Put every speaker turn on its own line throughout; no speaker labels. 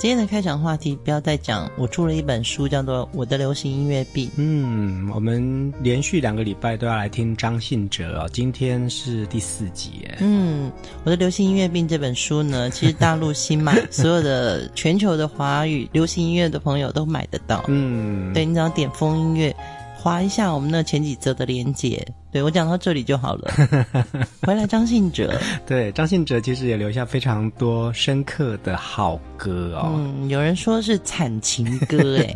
今天的开场话题不要再讲，我出了一本书，叫做《我的流行音乐病》。
嗯，我们连续两个礼拜都要来听张信哲哦，今天是第四集。
嗯，《我的流行音乐病》这本书呢，其实大陆新买，所有的全球的华语流行音乐的朋友都买得到。嗯，对，你只要点风音乐。划一下我们那前几则的连接，对，我讲到这里就好了。回来张信哲，
对，张信哲其实也留下非常多深刻的好歌哦。
嗯，有人说是惨情歌，哎，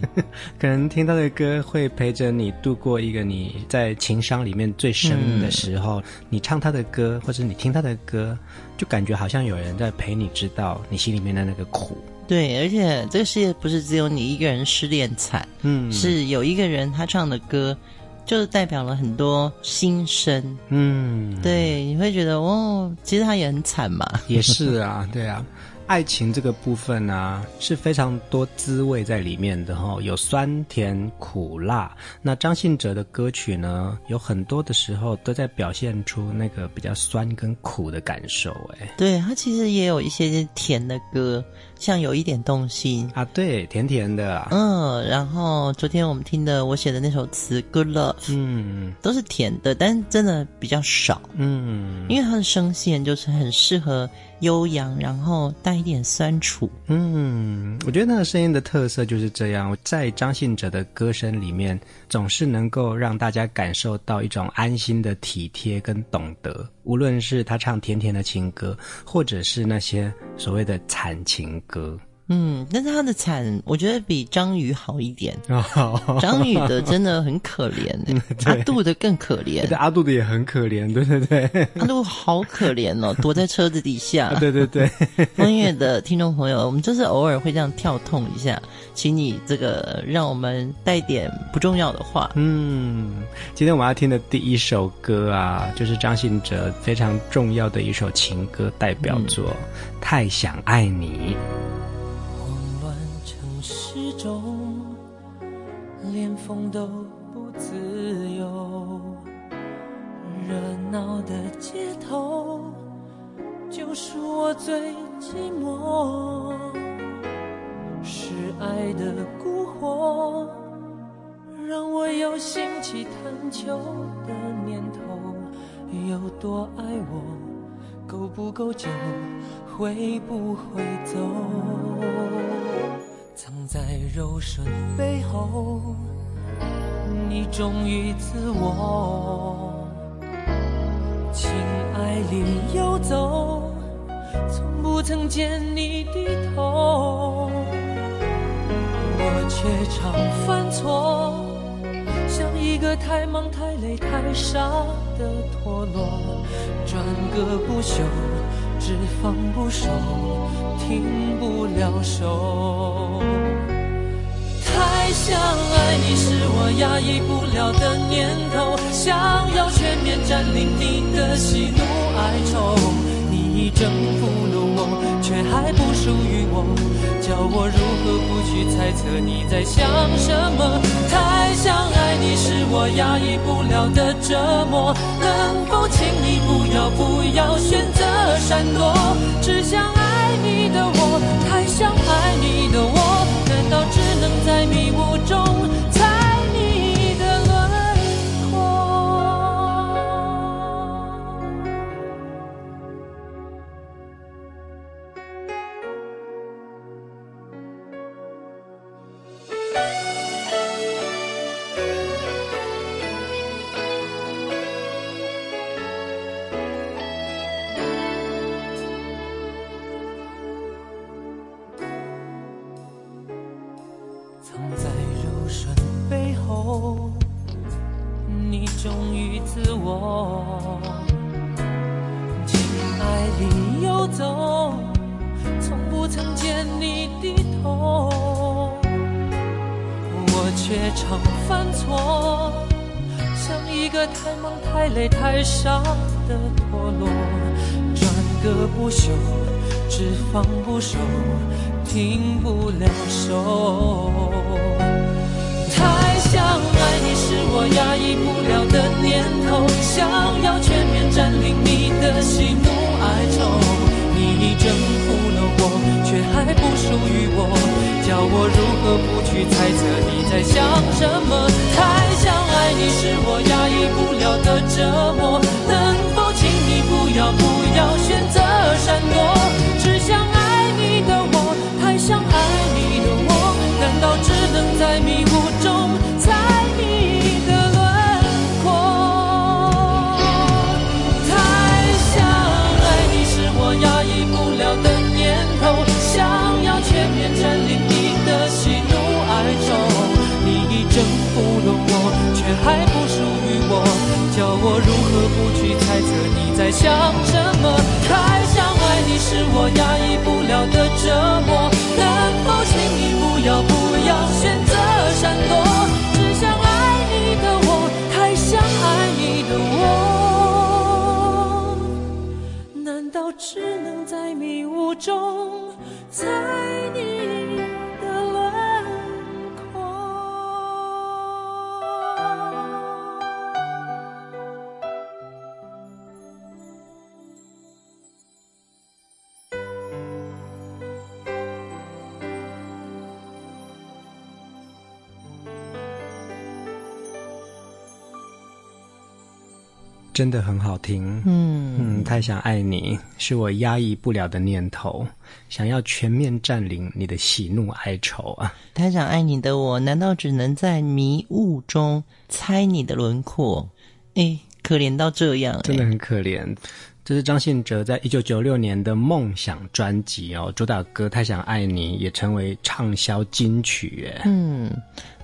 可能听他的歌会陪着你度过一个你在情伤里面最深的时候。嗯、你唱他的歌，或者你听他的歌，就感觉好像有人在陪你，知道你心里面的那个苦。
对，而且这个世界不是只有你一个人失恋惨，嗯，是有一个人他唱的歌，就代表了很多心声，嗯，对，你会觉得哦，其实他也很惨嘛，
也是啊，对啊。爱情这个部分呢、啊，是非常多滋味在里面的哈，有酸甜苦辣。那张信哲的歌曲呢，有很多的时候都在表现出那个比较酸跟苦的感受。哎，
对，他其实也有一些甜的歌，像有一点动心
啊，对，甜甜的、啊。
嗯，然后昨天我们听的我写的那首词《Good Love》，嗯，都是甜的，但是真的比较少。嗯，因为他的声线就是很适合。悠扬，然后带一点酸楚。
嗯，我觉得那个声音的特色就是这样，在张信哲的歌声里面，总是能够让大家感受到一种安心的体贴跟懂得。无论是他唱甜甜的情歌，或者是那些所谓的惨情歌。
嗯，但是他的惨，我觉得比张宇好一点。张宇的真的很可怜，阿杜的更可怜。
阿杜的也很可怜，对对对。
阿杜好可怜哦，躲在车子底下。
对对对。
疯音 乐的听众朋友，我们就是偶尔会这样跳痛一下，请你这个让我们带点不重要的话。
嗯，今天我们要听的第一首歌啊，就是张信哲非常重要的一首情歌代表作《嗯、太想爱你》。
都不自由，热闹的街头就是我最寂寞。是爱的蛊惑，让我有兴起探求的念头。有多爱我，够不够久，会不会走？藏在柔顺背后，你忠于自我，情爱里游走，从不曾见你低头，我却常犯错，像一个太忙太累太傻的陀螺，转个不休，只放不收，停不了手。太想爱你是我压抑不了的念头，想要全面占领你的喜怒哀愁。你已征服了我，却还不属于我，叫我如何不去猜测你在想什么？太想爱你是我压抑不了的折磨，能否请你不要不要选择闪躲？只想爱你的我，太想爱你的我。在迷雾中？去猜测你在想什么？太想爱你是我压抑不了的折磨，能否请你不要不要选择闪躲？只想爱你的我，太想爱你的我，难道只能在迷雾我如何不去猜测你在想什么？太想爱你是我压抑不了的折磨，能否请你不要不要选择闪躲？只想爱你的我，太想爱你的我，难道只能在迷雾中猜你？
真的很好听，嗯嗯，太想爱你是我压抑不了的念头，想要全面占领你的喜怒哀愁啊！
太想爱你的我，难道只能在迷雾中猜你的轮廓？哎，可怜到这样，
真的很可怜。这是张信哲在一九九六年的梦想专辑哦，主打歌《太想爱你》也成为畅销金曲耶。
嗯，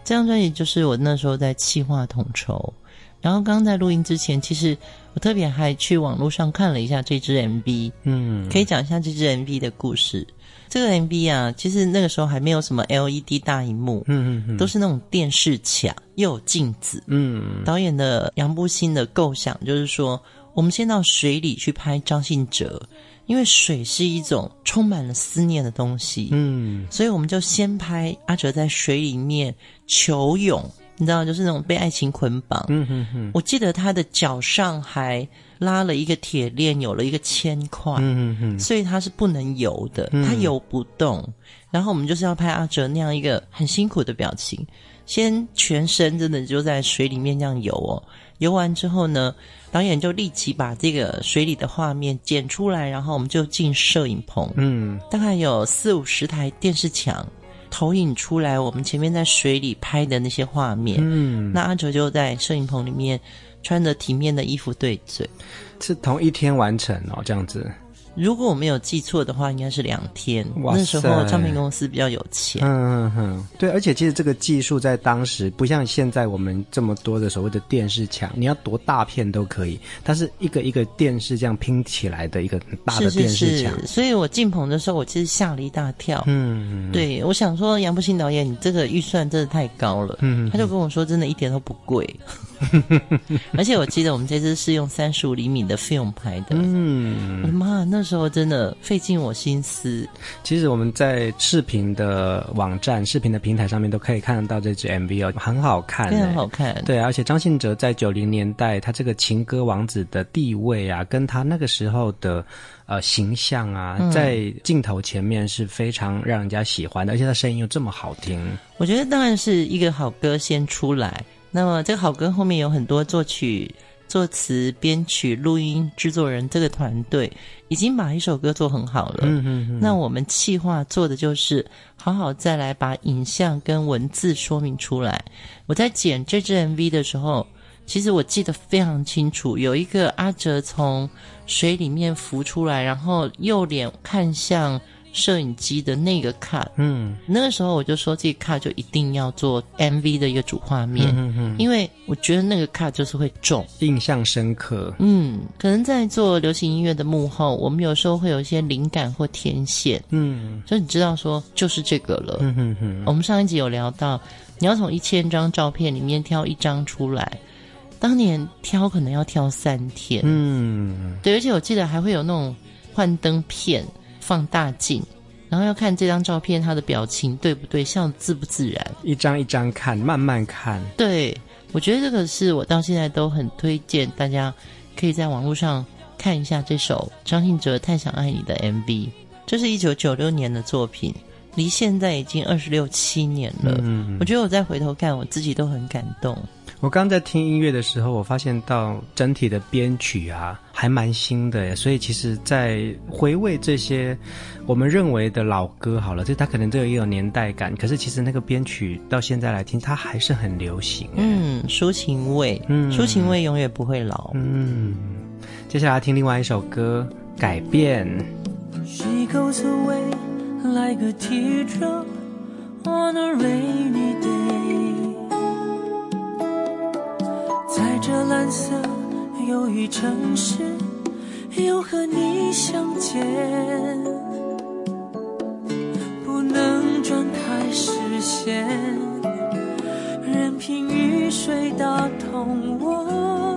这张专辑就是我那时候在企划统筹。然后刚刚在录音之前，其实我特别还去网络上看了一下这支 MV，嗯，可以讲一下这支 MV 的故事。这个 MV 啊，其实那个时候还没有什么 LED 大荧幕，嗯嗯嗯，都是那种电视墙又有镜子，嗯，导演的杨步新的构想就是说，我们先到水里去拍张信哲，因为水是一种充满了思念的东西，嗯，所以我们就先拍阿哲在水里面求泳。你知道，就是那种被爱情捆绑。嗯哼哼。我记得他的脚上还拉了一个铁链，有了一个铅块。嗯哼哼。所以他是不能游的，他游不动。嗯。然后我们就是要拍阿哲那样一个很辛苦的表情，先全身真的就在水里面这样游哦。游完之后呢，导演就立即把这个水里的画面剪出来，然后我们就进摄影棚。嗯。大概有四五十台电视墙。投影出来，我们前面在水里拍的那些画面。嗯，那阿哲就在摄影棚里面穿着体面的衣服对嘴，
是同一天完成哦，这样子。
如果我没有记错的话，应该是两天。哇，那时候唱片公司比较有钱。嗯
嗯嗯，对，而且其实这个技术在当时不像现在我们这么多的所谓的电视墙，你要多大片都可以。它是一个一个电视这样拼起来的一个很大的电视墙。
是是是，所以我进棚的时候，我其实吓了一大跳。嗯，对，我想说杨步新导演，你这个预算真的太高了。嗯，他就跟我说，真的一点都不贵。而且我记得我们这支是用三十五厘米的 film 拍的。嗯，我的妈，那时候真的费尽我心思。
其实我们在视频的网站、视频的平台上面都可以看得到这支 MV 哦，很好看，
非常好看。
对，而且张信哲在九零年代他这个情歌王子的地位啊，跟他那个时候的呃形象啊，在镜头前面是非常让人家喜欢的，而且他声音又这么好听。
我觉得当然是一个好歌先出来。那么这个好歌后面有很多作曲、作词、编曲、录音、制作人，这个团队已经把一首歌做很好了。嗯嗯嗯。那我们企划做的就是好好再来把影像跟文字说明出来。我在剪这支 MV 的时候，其实我记得非常清楚，有一个阿哲从水里面浮出来，然后右脸看向摄影机的那个 cut，嗯，那个时候我就说这个 cut 就一定要做 MV 的一个主画面，嗯嗯，因为我觉得那个 cut 就是会重，
印象深刻。
嗯，可能在做流行音乐的幕后，我们有时候会有一些灵感或天线，嗯，所以你知道说就是这个了。嗯哼哼，我们上一集有聊到，你要从一千张照片里面挑一张出来，当年挑可能要挑三天，嗯，对，而且我记得还会有那种幻灯片。放大镜，然后要看这张照片，他的表情对不对，笑自不自然。
一张一张看，慢慢看。
对，我觉得这个是我到现在都很推荐大家可以在网络上看一下这首张信哲《太想爱你》的 MV。这是一九九六年的作品，离现在已经二十六七年了。嗯，我觉得我再回头看，我自己都很感动。
我刚在听音乐的时候，我发现到整体的编曲啊，还蛮新的耶。所以其实，在回味这些我们认为的老歌，好了，这它可能都有一种年代感。可是其实那个编曲到现在来听，它还是很流行。
嗯，抒情味，嗯，抒情味永远不会老。
嗯，接下来听另外一首歌《改变》。She goes away like a teardrop on a rainy day.
在这蓝色忧郁城市，又和你相见，不能转开视线，任凭雨水打痛我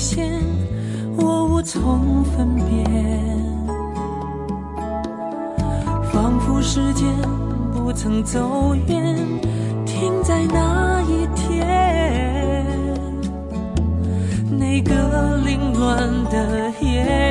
现我无从分辨。仿佛时间不曾走远停在那一天那个凌乱的夜。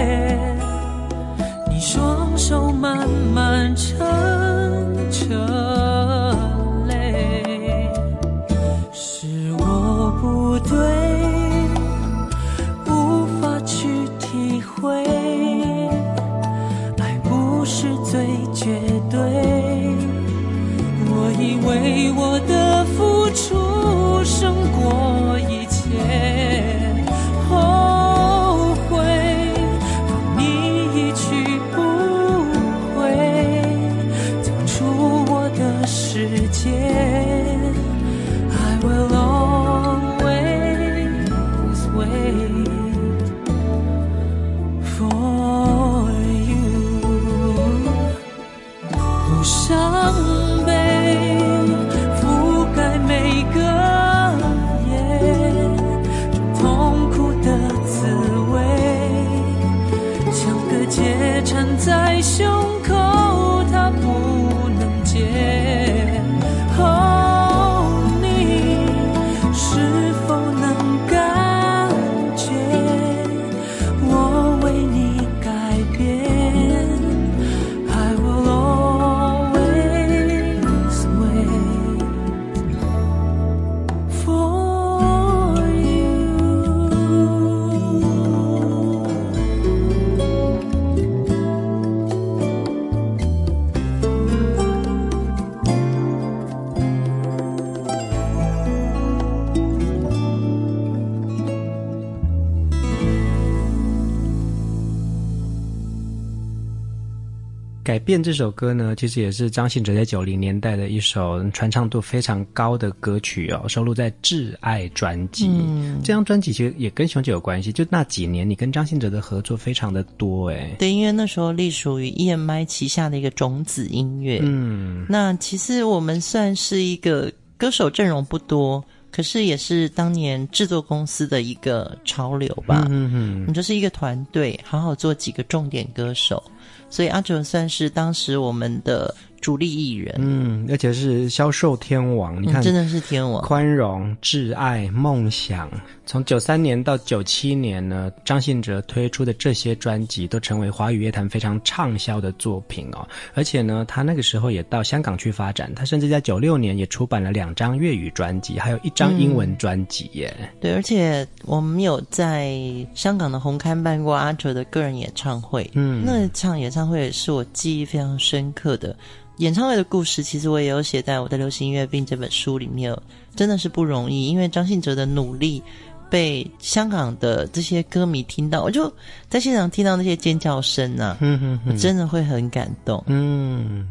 改变这首歌呢，其实也是张信哲在九零年代的一首传唱度非常高的歌曲哦，收录在《挚爱》专辑。嗯，这张专辑其实也跟熊姐有关系，就那几年你跟张信哲的合作非常的多诶。
对，因为那时候隶属于 EMI 旗下的一个种子音乐。嗯，那其实我们算是一个歌手阵容不多。可是也是当年制作公司的一个潮流吧，嗯嗯，你就是一个团队，好好做几个重点歌手，所以阿哲算是当时我们的。主力艺人，
嗯，而且是销售天王，你看，
嗯、真的是天王。
宽容、挚爱、梦想，从九三年到九七年呢，张信哲推出的这些专辑都成为华语乐坛非常畅销的作品哦。而且呢，他那个时候也到香港去发展，他甚至在九六年也出版了两张粤语专辑，还有一张英文专辑耶。
嗯、对，而且我们有在香港的红磡办过阿哲的个人演唱会，嗯，那场演唱会也是我记忆非常深刻的。演唱会的故事，其实我也有写在我的《流行音乐病》这本书里面，真的是不容易。因为张信哲的努力被香港的这些歌迷听到，我就在现场听到那些尖叫声啊，嗯哼哼，真的会很感动。
嗯。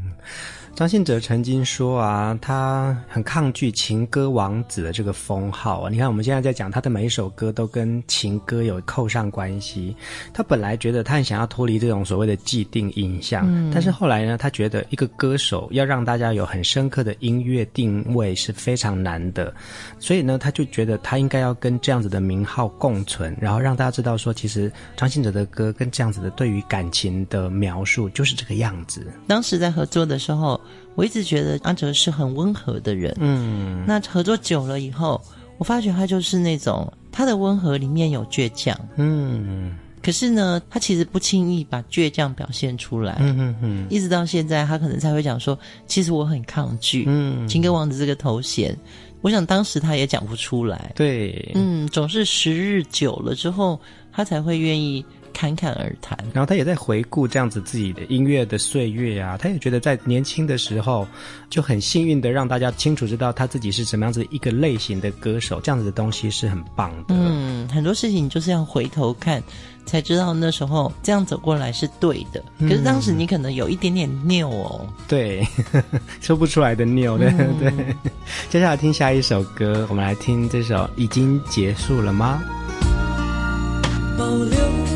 张信哲曾经说啊，他很抗拒情歌王子的这个封号啊。你看，我们现在在讲他的每一首歌都跟情歌有扣上关系。他本来觉得他很想要脱离这种所谓的既定印象，嗯，但是后来呢，他觉得一个歌手要让大家有很深刻的音乐定位是非常难的，所以呢，他就觉得他应该要跟这样子的名号共存，然后让大家知道说，其实张信哲的歌跟这样子的对于感情的描述就是这个样子。
当时在合作的时候。我一直觉得阿哲是很温和的人，嗯，那合作久了以后，我发觉他就是那种他的温和里面有倔强，嗯，可是呢，他其实不轻易把倔强表现出来，嗯嗯嗯，一直到现在，他可能才会讲说，其实我很抗拒，嗯，情歌王子这个头衔，我想当时他也讲不出来，
对，
嗯，总是时日久了之后，他才会愿意。侃侃而谈，
然后他也在回顾这样子自己的音乐的岁月啊，他也觉得在年轻的时候就很幸运的让大家清楚知道他自己是什么样子一个类型的歌手，这样子的东西是很棒的。
嗯，很多事情就是要回头看才知道那时候这样走过来是对的，可是当时你可能有一点点拗哦，
嗯、对，说不出来的拗，对、嗯、对。接下来听下一首歌，我们来听这首《已经结束了吗》。保留。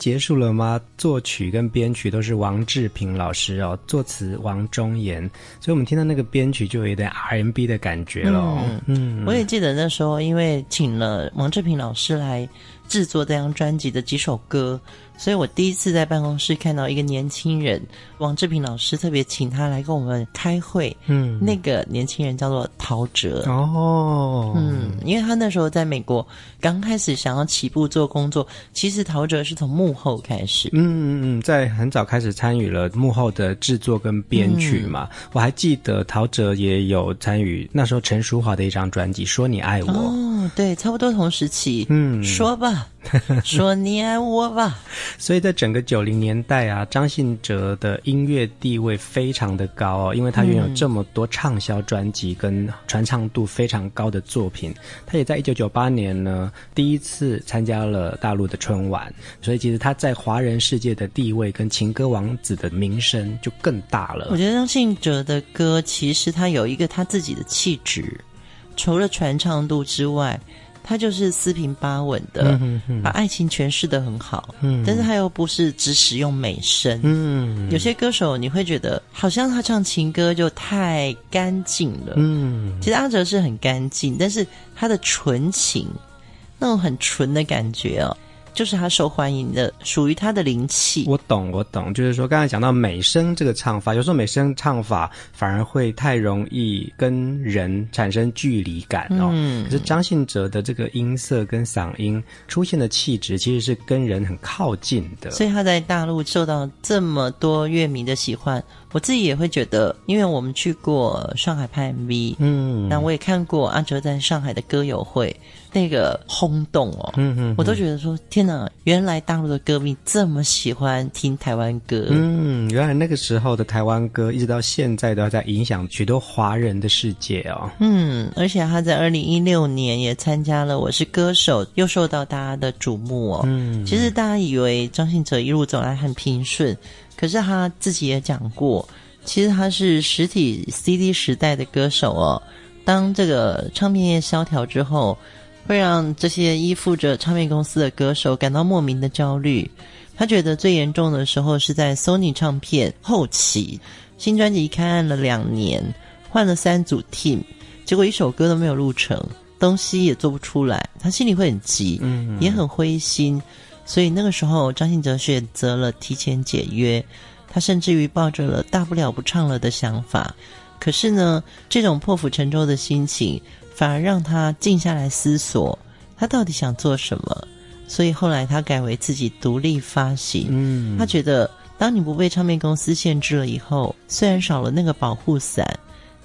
结束了吗？作曲跟编曲都是王志平老师哦，作词王中岩，所以我们听到那个编曲就有一点 R&B 的感觉了。嗯，
嗯，我也记得那时候，因为请了王志平老师来制作这张专辑的几首歌。所以我第一次在办公室看到一个年轻人，王志平老师特别请他来跟我们开会。嗯，那个年轻人叫做陶喆。哦，嗯，因为他那时候在美国刚开始想要起步做工作，其实陶喆是从幕后开始。
嗯嗯嗯，在很早开始参与了幕后的制作跟编曲嘛。嗯、我还记得陶喆也有参与那时候陈淑桦的一张专辑《说你爱我》。
哦，对，差不多同时期。嗯，说吧。说你爱我吧。
所以在整个九零年代啊，张信哲的音乐地位非常的高哦，因为他拥有这么多畅销专辑跟传唱度非常高的作品。他也在一九九八年呢，第一次参加了大陆的春晚，所以其实他在华人世界的地位跟情歌王子的名声就更大了。
我觉得张信哲的歌其实他有一个他自己的气质，除了传唱度之外。他就是四平八稳的，嗯、哼哼把爱情诠释的很好，嗯，但是他又不是只使用美声，嗯，有些歌手你会觉得好像他唱情歌就太干净了，嗯，其实阿哲是很干净，但是他的纯情，那种很纯的感觉哦。就是他受欢迎的，属于他的灵气。
我懂，我懂。就是说，刚才讲到美声这个唱法，有时候美声唱法反而会太容易跟人产生距离感哦。嗯。可是张信哲的这个音色跟嗓音出现的气质，其实是跟人很靠近的。
所以他在大陆受到这么多乐迷的喜欢。我自己也会觉得，因为我们去过上海拍 MV，嗯，那我也看过阿哲在上海的歌友会，那个轰动哦，嗯嗯，我都觉得说天哪，原来大陆的歌迷这么喜欢听台湾歌，
嗯，原来那个时候的台湾歌一直到现在都在影响许多华人的世界哦，
嗯，而且他在二零一六年也参加了《我是歌手》，又受到大家的瞩目哦，嗯，其实大家以为张信哲一路走来很平顺。可是他自己也讲过，其实他是实体 CD 时代的歌手哦。当这个唱片业萧条之后，会让这些依附着唱片公司的歌手感到莫名的焦虑。他觉得最严重的时候是在 Sony 唱片后期，新专辑开案了两年，换了三组 team，结果一首歌都没有录成，东西也做不出来，他心里会很急，嗯，也很灰心。所以那个时候，张信哲选择了提前解约，他甚至于抱着了大不了不唱了的想法。可是呢，这种破釜沉舟的心情，反而让他静下来思索，他到底想做什么。所以后来他改为自己独立发行。嗯，他觉得，当你不被唱片公司限制了以后，虽然少了那个保护伞，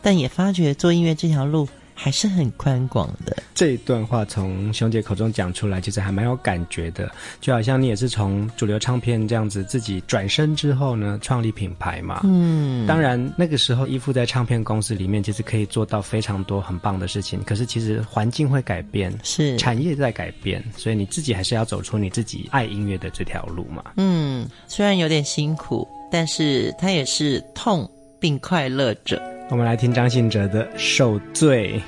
但也发觉做音乐这条路。还是很宽广的。
这一段话从熊姐口中讲出来，其实还蛮有感觉的。就好像你也是从主流唱片这样子自己转身之后呢，创立品牌嘛。嗯，当然那个时候依附在唱片公司里面，其实可以做到非常多很棒的事情。可是其实环境会改变，是产业在改变，所以你自己还是要走出你自己爱音乐的这条路嘛。
嗯，虽然有点辛苦，但是它也是痛并快乐着。
我们来听张信哲的《受罪》。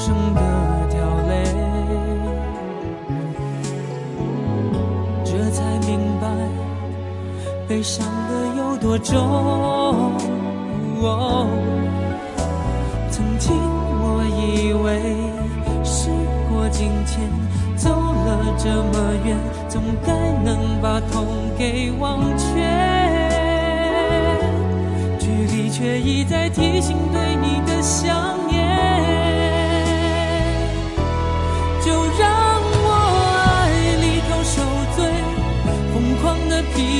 声的掉泪。这才明白悲伤的有多重？曾经我以为时过境迁，走了这么远，总该能把痛给忘却。距离却一再提醒，对你的。吧，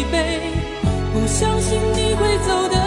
一辈不相信你
会走的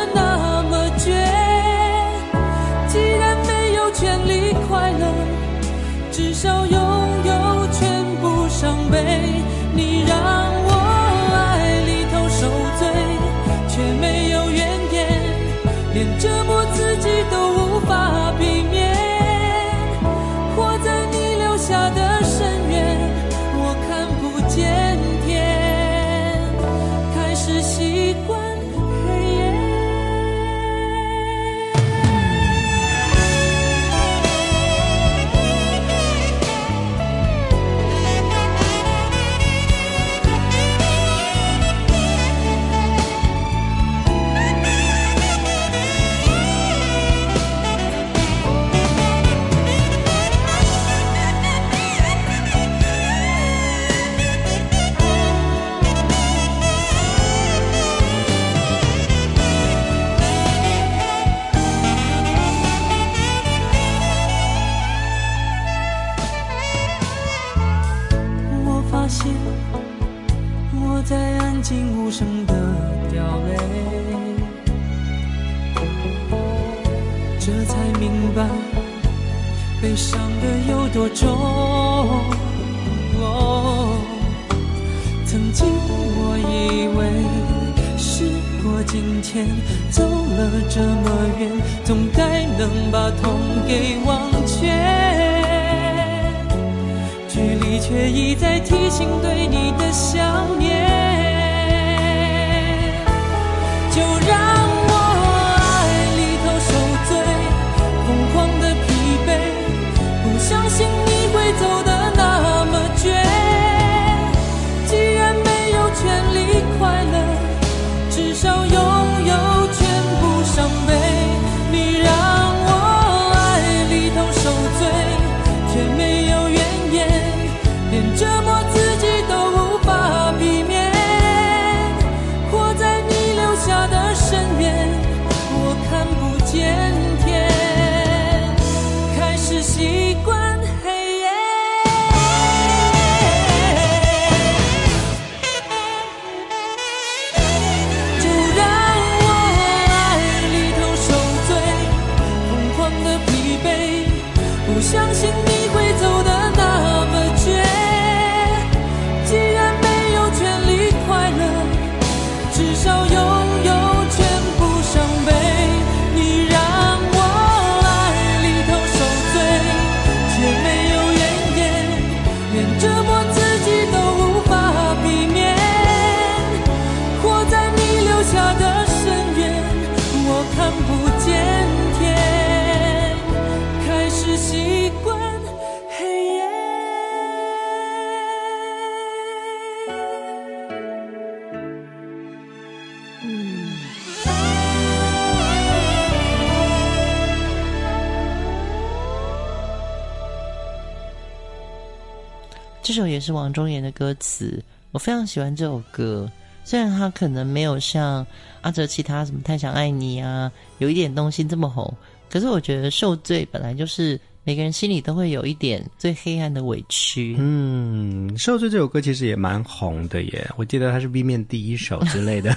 是王中言的歌词，我非常喜欢这首歌。虽然他可能没有像阿哲其他什么太想爱你啊，有一点东西这么红，可是我觉得受罪本来就是。每个人心里都会有一点最黑暗的委屈。
嗯，《受罪》这首歌其实也蛮红的耶，我记得它是 B 面第一首之类的，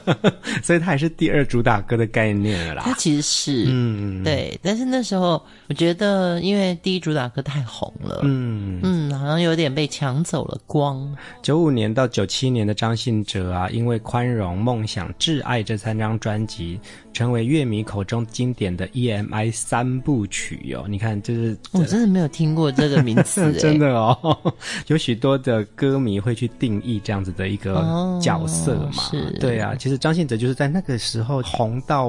所以它也是第二主打歌的概念了啦。
它其实是，嗯，对。但是那时候我觉得，因为第一主打歌太红了，嗯嗯，好像有点被抢走了光。
九五年到九七年的张信哲啊，因为《宽容》、《梦想》、《挚爱》这三张专辑，成为乐迷口中经典的 EMI 三部曲哟。你看。就是
我真的没有听过这个名词，
真的哦，有许多的歌迷会去定义这样子的一个角色嘛？对啊。其实张信哲就是在那个时候红到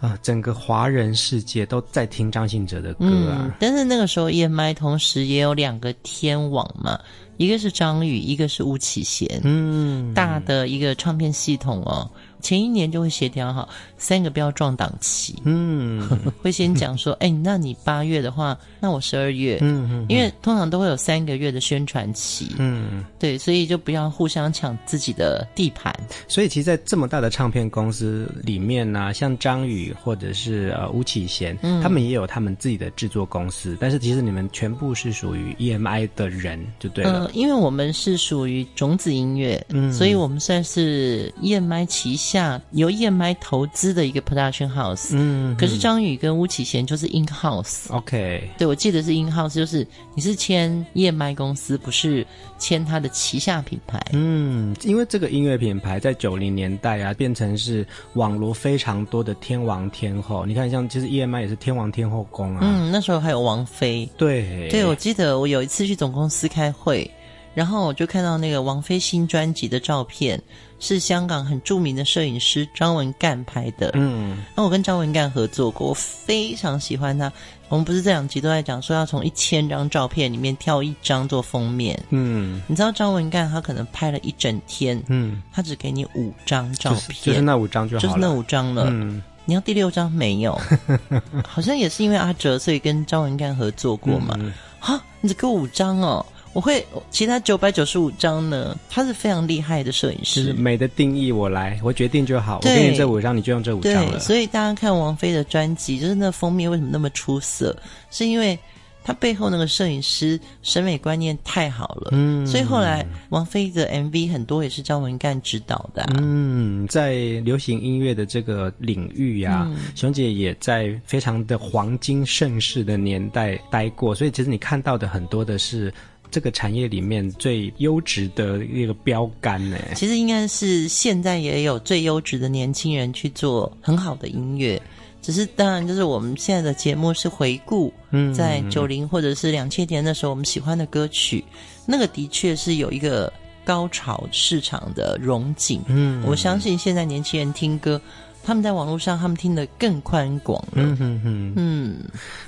啊、呃，整个华人世界都在听张信哲的歌啊、嗯。
但是那个时候 EMI 同时也有两个天王嘛，一个是张宇，一个是巫启贤，嗯，大的一个唱片系统哦。前一年就会协调好三个不要撞档期，嗯，会先讲说，哎、欸，那你八月的话，那我十二月，嗯嗯，因为通常都会有三个月的宣传期，嗯，对，所以就不要互相抢自己的地盘。
所以其实，在这么大的唱片公司里面呢、啊，像张宇或者是呃吴启贤，嗯，他们也有他们自己的制作公司，但是其实你们全部是属于 EMI 的人，就对了。呃，
因为我们是属于种子音乐，嗯，所以我们算是 EMI 旗下。下由 EMI 投资的一个 production house，嗯，可是张宇跟巫启贤就是 in house，OK，对，我记得是 in house，就是你是签 EMI 公司，不是签他的旗下品牌，
嗯，因为这个音乐品牌在九零年代啊，变成是网罗非常多的天王天后，你看像其实 EMI 也是天王天后宫啊，
嗯，那时候还有王菲，
对，
对，我记得我有一次去总公司开会，然后我就看到那个王菲新专辑的照片。是香港很著名的摄影师张文干拍的。嗯，那我跟张文干合作过，我非常喜欢他。我们不是这两集都在讲说要从一千张照片里面挑一张做封面。嗯，你知道张文干他可能拍了一整天，嗯，他只给你五张照片，
就是，就是那五张就好了，
就是那五张了。嗯，你要第六张没有？好像也是因为阿哲，所以跟张文干合作过嘛。哈、嗯，你只给我五张哦。我会其他九百九十五张呢？他是非常厉害的摄影师。
就是美的定义我来，我决定就好。我给你这五张，你就用这五张了。
对，所以大家看王菲的专辑，就是那封面为什么那么出色？是因为他背后那个摄影师审美观念太好了，嗯，所以后来王菲的 MV 很多也是张文干指导的，啊，
嗯，在流行音乐的这个领域呀，啊，嗯，熊姐也在非常的黄金盛世的年代待过，所以其实你看到的很多的是这个产业里面最优质的一个标杆呢。
其实应该是现在也有最优质的年轻人去做很好的音乐。只是当然，就是我们现在的节目是回顾，在九零或者是两千年的时候，我们喜欢的歌曲，那个的确是有一个高潮市场的荣景。嗯，我相信现在年轻人听歌。他们在网络上，他们听得更宽广了。嗯哼哼，嗯，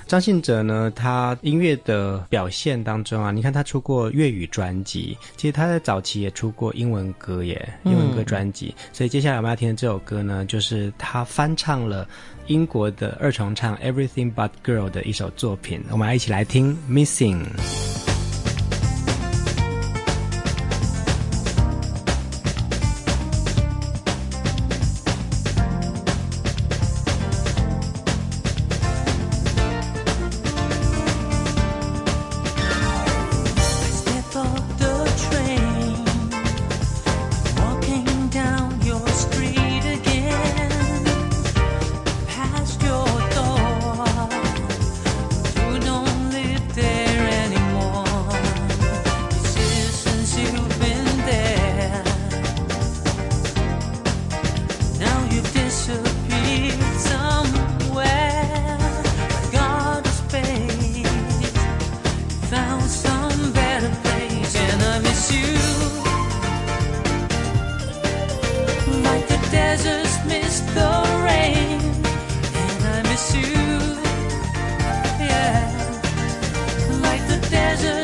张信哲呢，他音乐的表现当中啊，你看他出过粤语专辑，其实他在早期也出过英文歌耶，英文歌专辑。嗯、所以接下来我们要听的这首歌呢，就是他翻唱了英国的二重唱《Everything But Girl》的一首作品。我们来一起来听《Missing》。
the desert.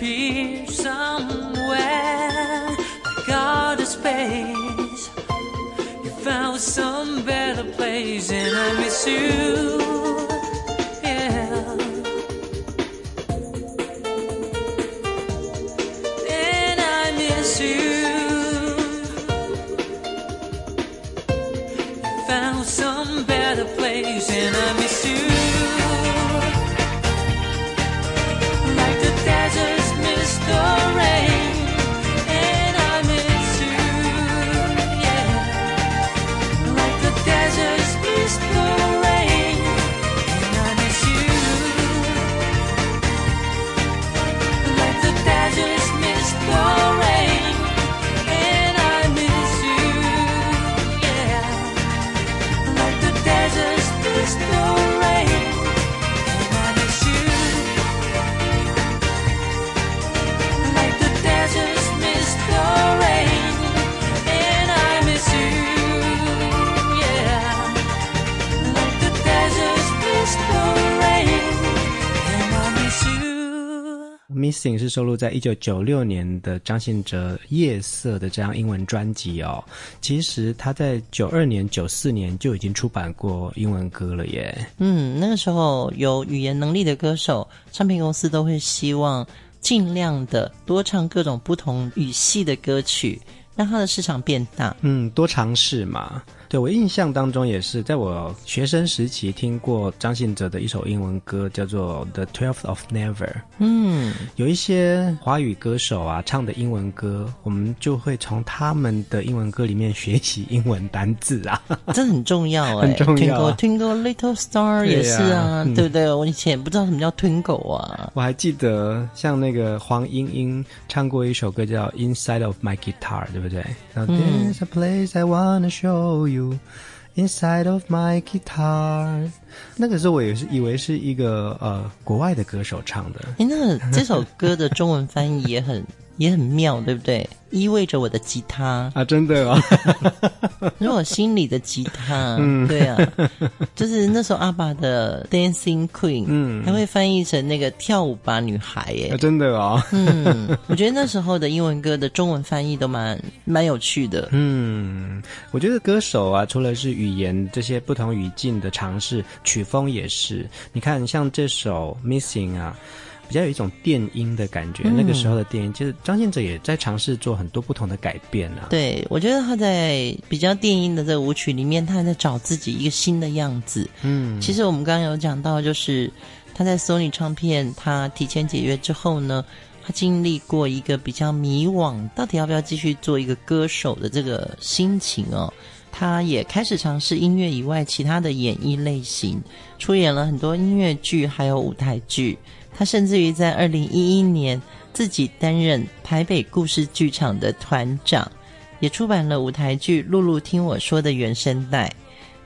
peace. 收录在一九九六年的张信哲《夜色》的这张英文专辑哦。其实他在九二年、九四年就已经出版过英文歌了耶。
嗯，那个时候有语言能力的歌手，唱片公司都会希望尽量的多唱各种不同语系的歌曲，让他的市场变大。
嗯，多尝试嘛。对，我印象当中也是，在我学生时期听过张信哲的一首英文歌，叫做《The Twelfth of Never》。
嗯，
有一些华语歌手啊唱的英文歌，我们就会从他们的英文歌里面学习英文单字啊，
这很重要哎，
很重要啊。
Twinkle Twinkle Little Star 也是啊，对，不对？我以前也不知道什么叫 Twinkle 啊。
我还记得像那个黄莺莺唱过一首歌叫《Inside of My Guitar》，对不对？嗯。There's a place I wanna show you。Inside of my guitar，那个时候我也是以为是一个呃国外的歌手唱的。
哎，那个这首歌的中文翻译也很也很妙，对不对？依偎着我的吉他。
啊，真的哦，
是我心里的吉他，嗯，对啊，就是那时候阿爸的 Dancing Queen，嗯，还会翻译成那个跳舞吧女孩，耶，
啊，真的哦，
嗯，我觉得那时候的英文歌的中文翻译都蛮蛮有趣的，
嗯，我觉得歌手啊，除了是语言这些不同语境的尝试，曲风也是，你看像这首 Missing 啊。比较有一种电音的感觉，嗯、那个时候的电音，其实张信哲也在尝试做很多不同的改变啊。
对，我觉得他在比较电音的这个舞曲里面，他还在找自己一个新的样子。嗯，其实我们刚刚有讲到，就是他在 Sony 唱片他提前解约之后呢，他经历过一个比较迷惘，到底要不要继续做一个歌手的这个心情哦。他也开始尝试音乐以外其他的演艺类型，出演了很多音乐剧，还有舞台剧。他甚至于在二零一一年自己担任台北故事剧场的团长，也出版了舞台剧《露露听我说》的原声带。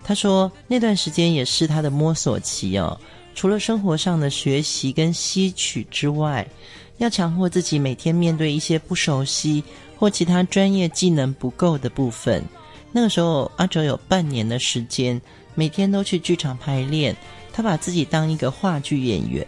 他说那段时间也是他的摸索期哦，除了生活上的学习跟吸取之外，要强迫自己每天面对一些不熟悉或其他专业技能不够的部分。那个时候，阿哲有半年的时间，每天都去剧场排练，他把自己当一个话剧演员。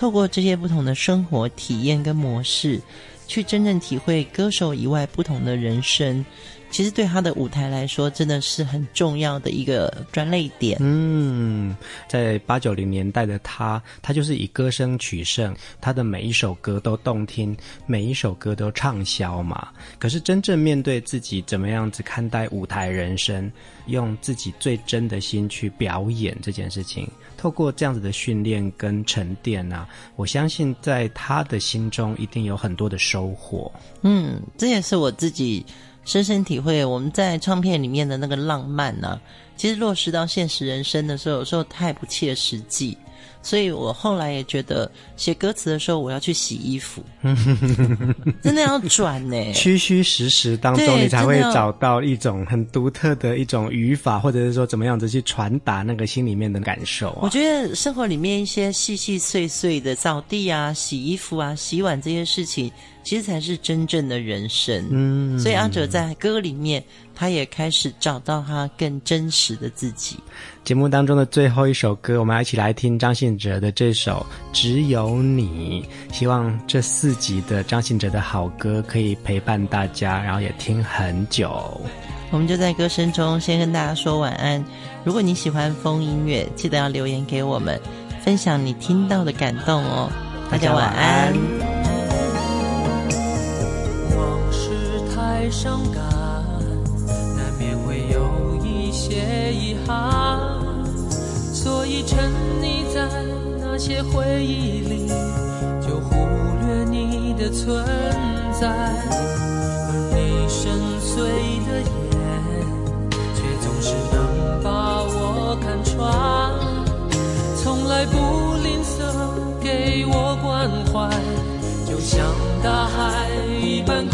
透过这些不同的生活体验跟模式，去真正体会歌手以外不同的人生，其实对他的舞台来说，真的是很重要的一个专类点。
嗯，在八九零年代的他，他就是以歌声取胜，他的每一首歌都动听，每一首歌都畅销嘛。可是真正面对自己怎么样子看待舞台人生，用自己最真的心去表演这件事情。透过这样子的训练跟沉淀啊，我相信在他的心中一定有很多的收获。
嗯，这也是我自己深深体会。我们在唱片里面的那个浪漫呢、啊，其实落实到现实人生的时候，有时候太不切实际。所以我后来也觉得写歌词的时候，我要去洗衣服，真的要转呢。
虚虚实实当中，你才会找到一种很独特的一种语法，或者是说怎么样子去传达那个心里面的感受啊。
我觉得生活里面一些细细碎碎的扫地啊、洗衣服啊、洗碗这些事情，其实才是真正的人生。嗯，所以阿哲在歌里面，他也开始找到他更真实的自己。
节目当中的最后一首歌，我们要一起来听张信哲的这首《只有你》。希望这四集的张信哲的好歌可以陪伴大家，然后也听很久。
我们就在歌声中先跟大家说晚安。如果你喜欢风音乐，记得要留言给我们，分享你听到的感动哦。大家晚安。
太伤感，难免会有一些遗憾。所以沉溺在那些回忆里，就忽略你的存在。而你深邃的眼，却总是能把我看穿。从来不吝啬给我关怀，就像大海一般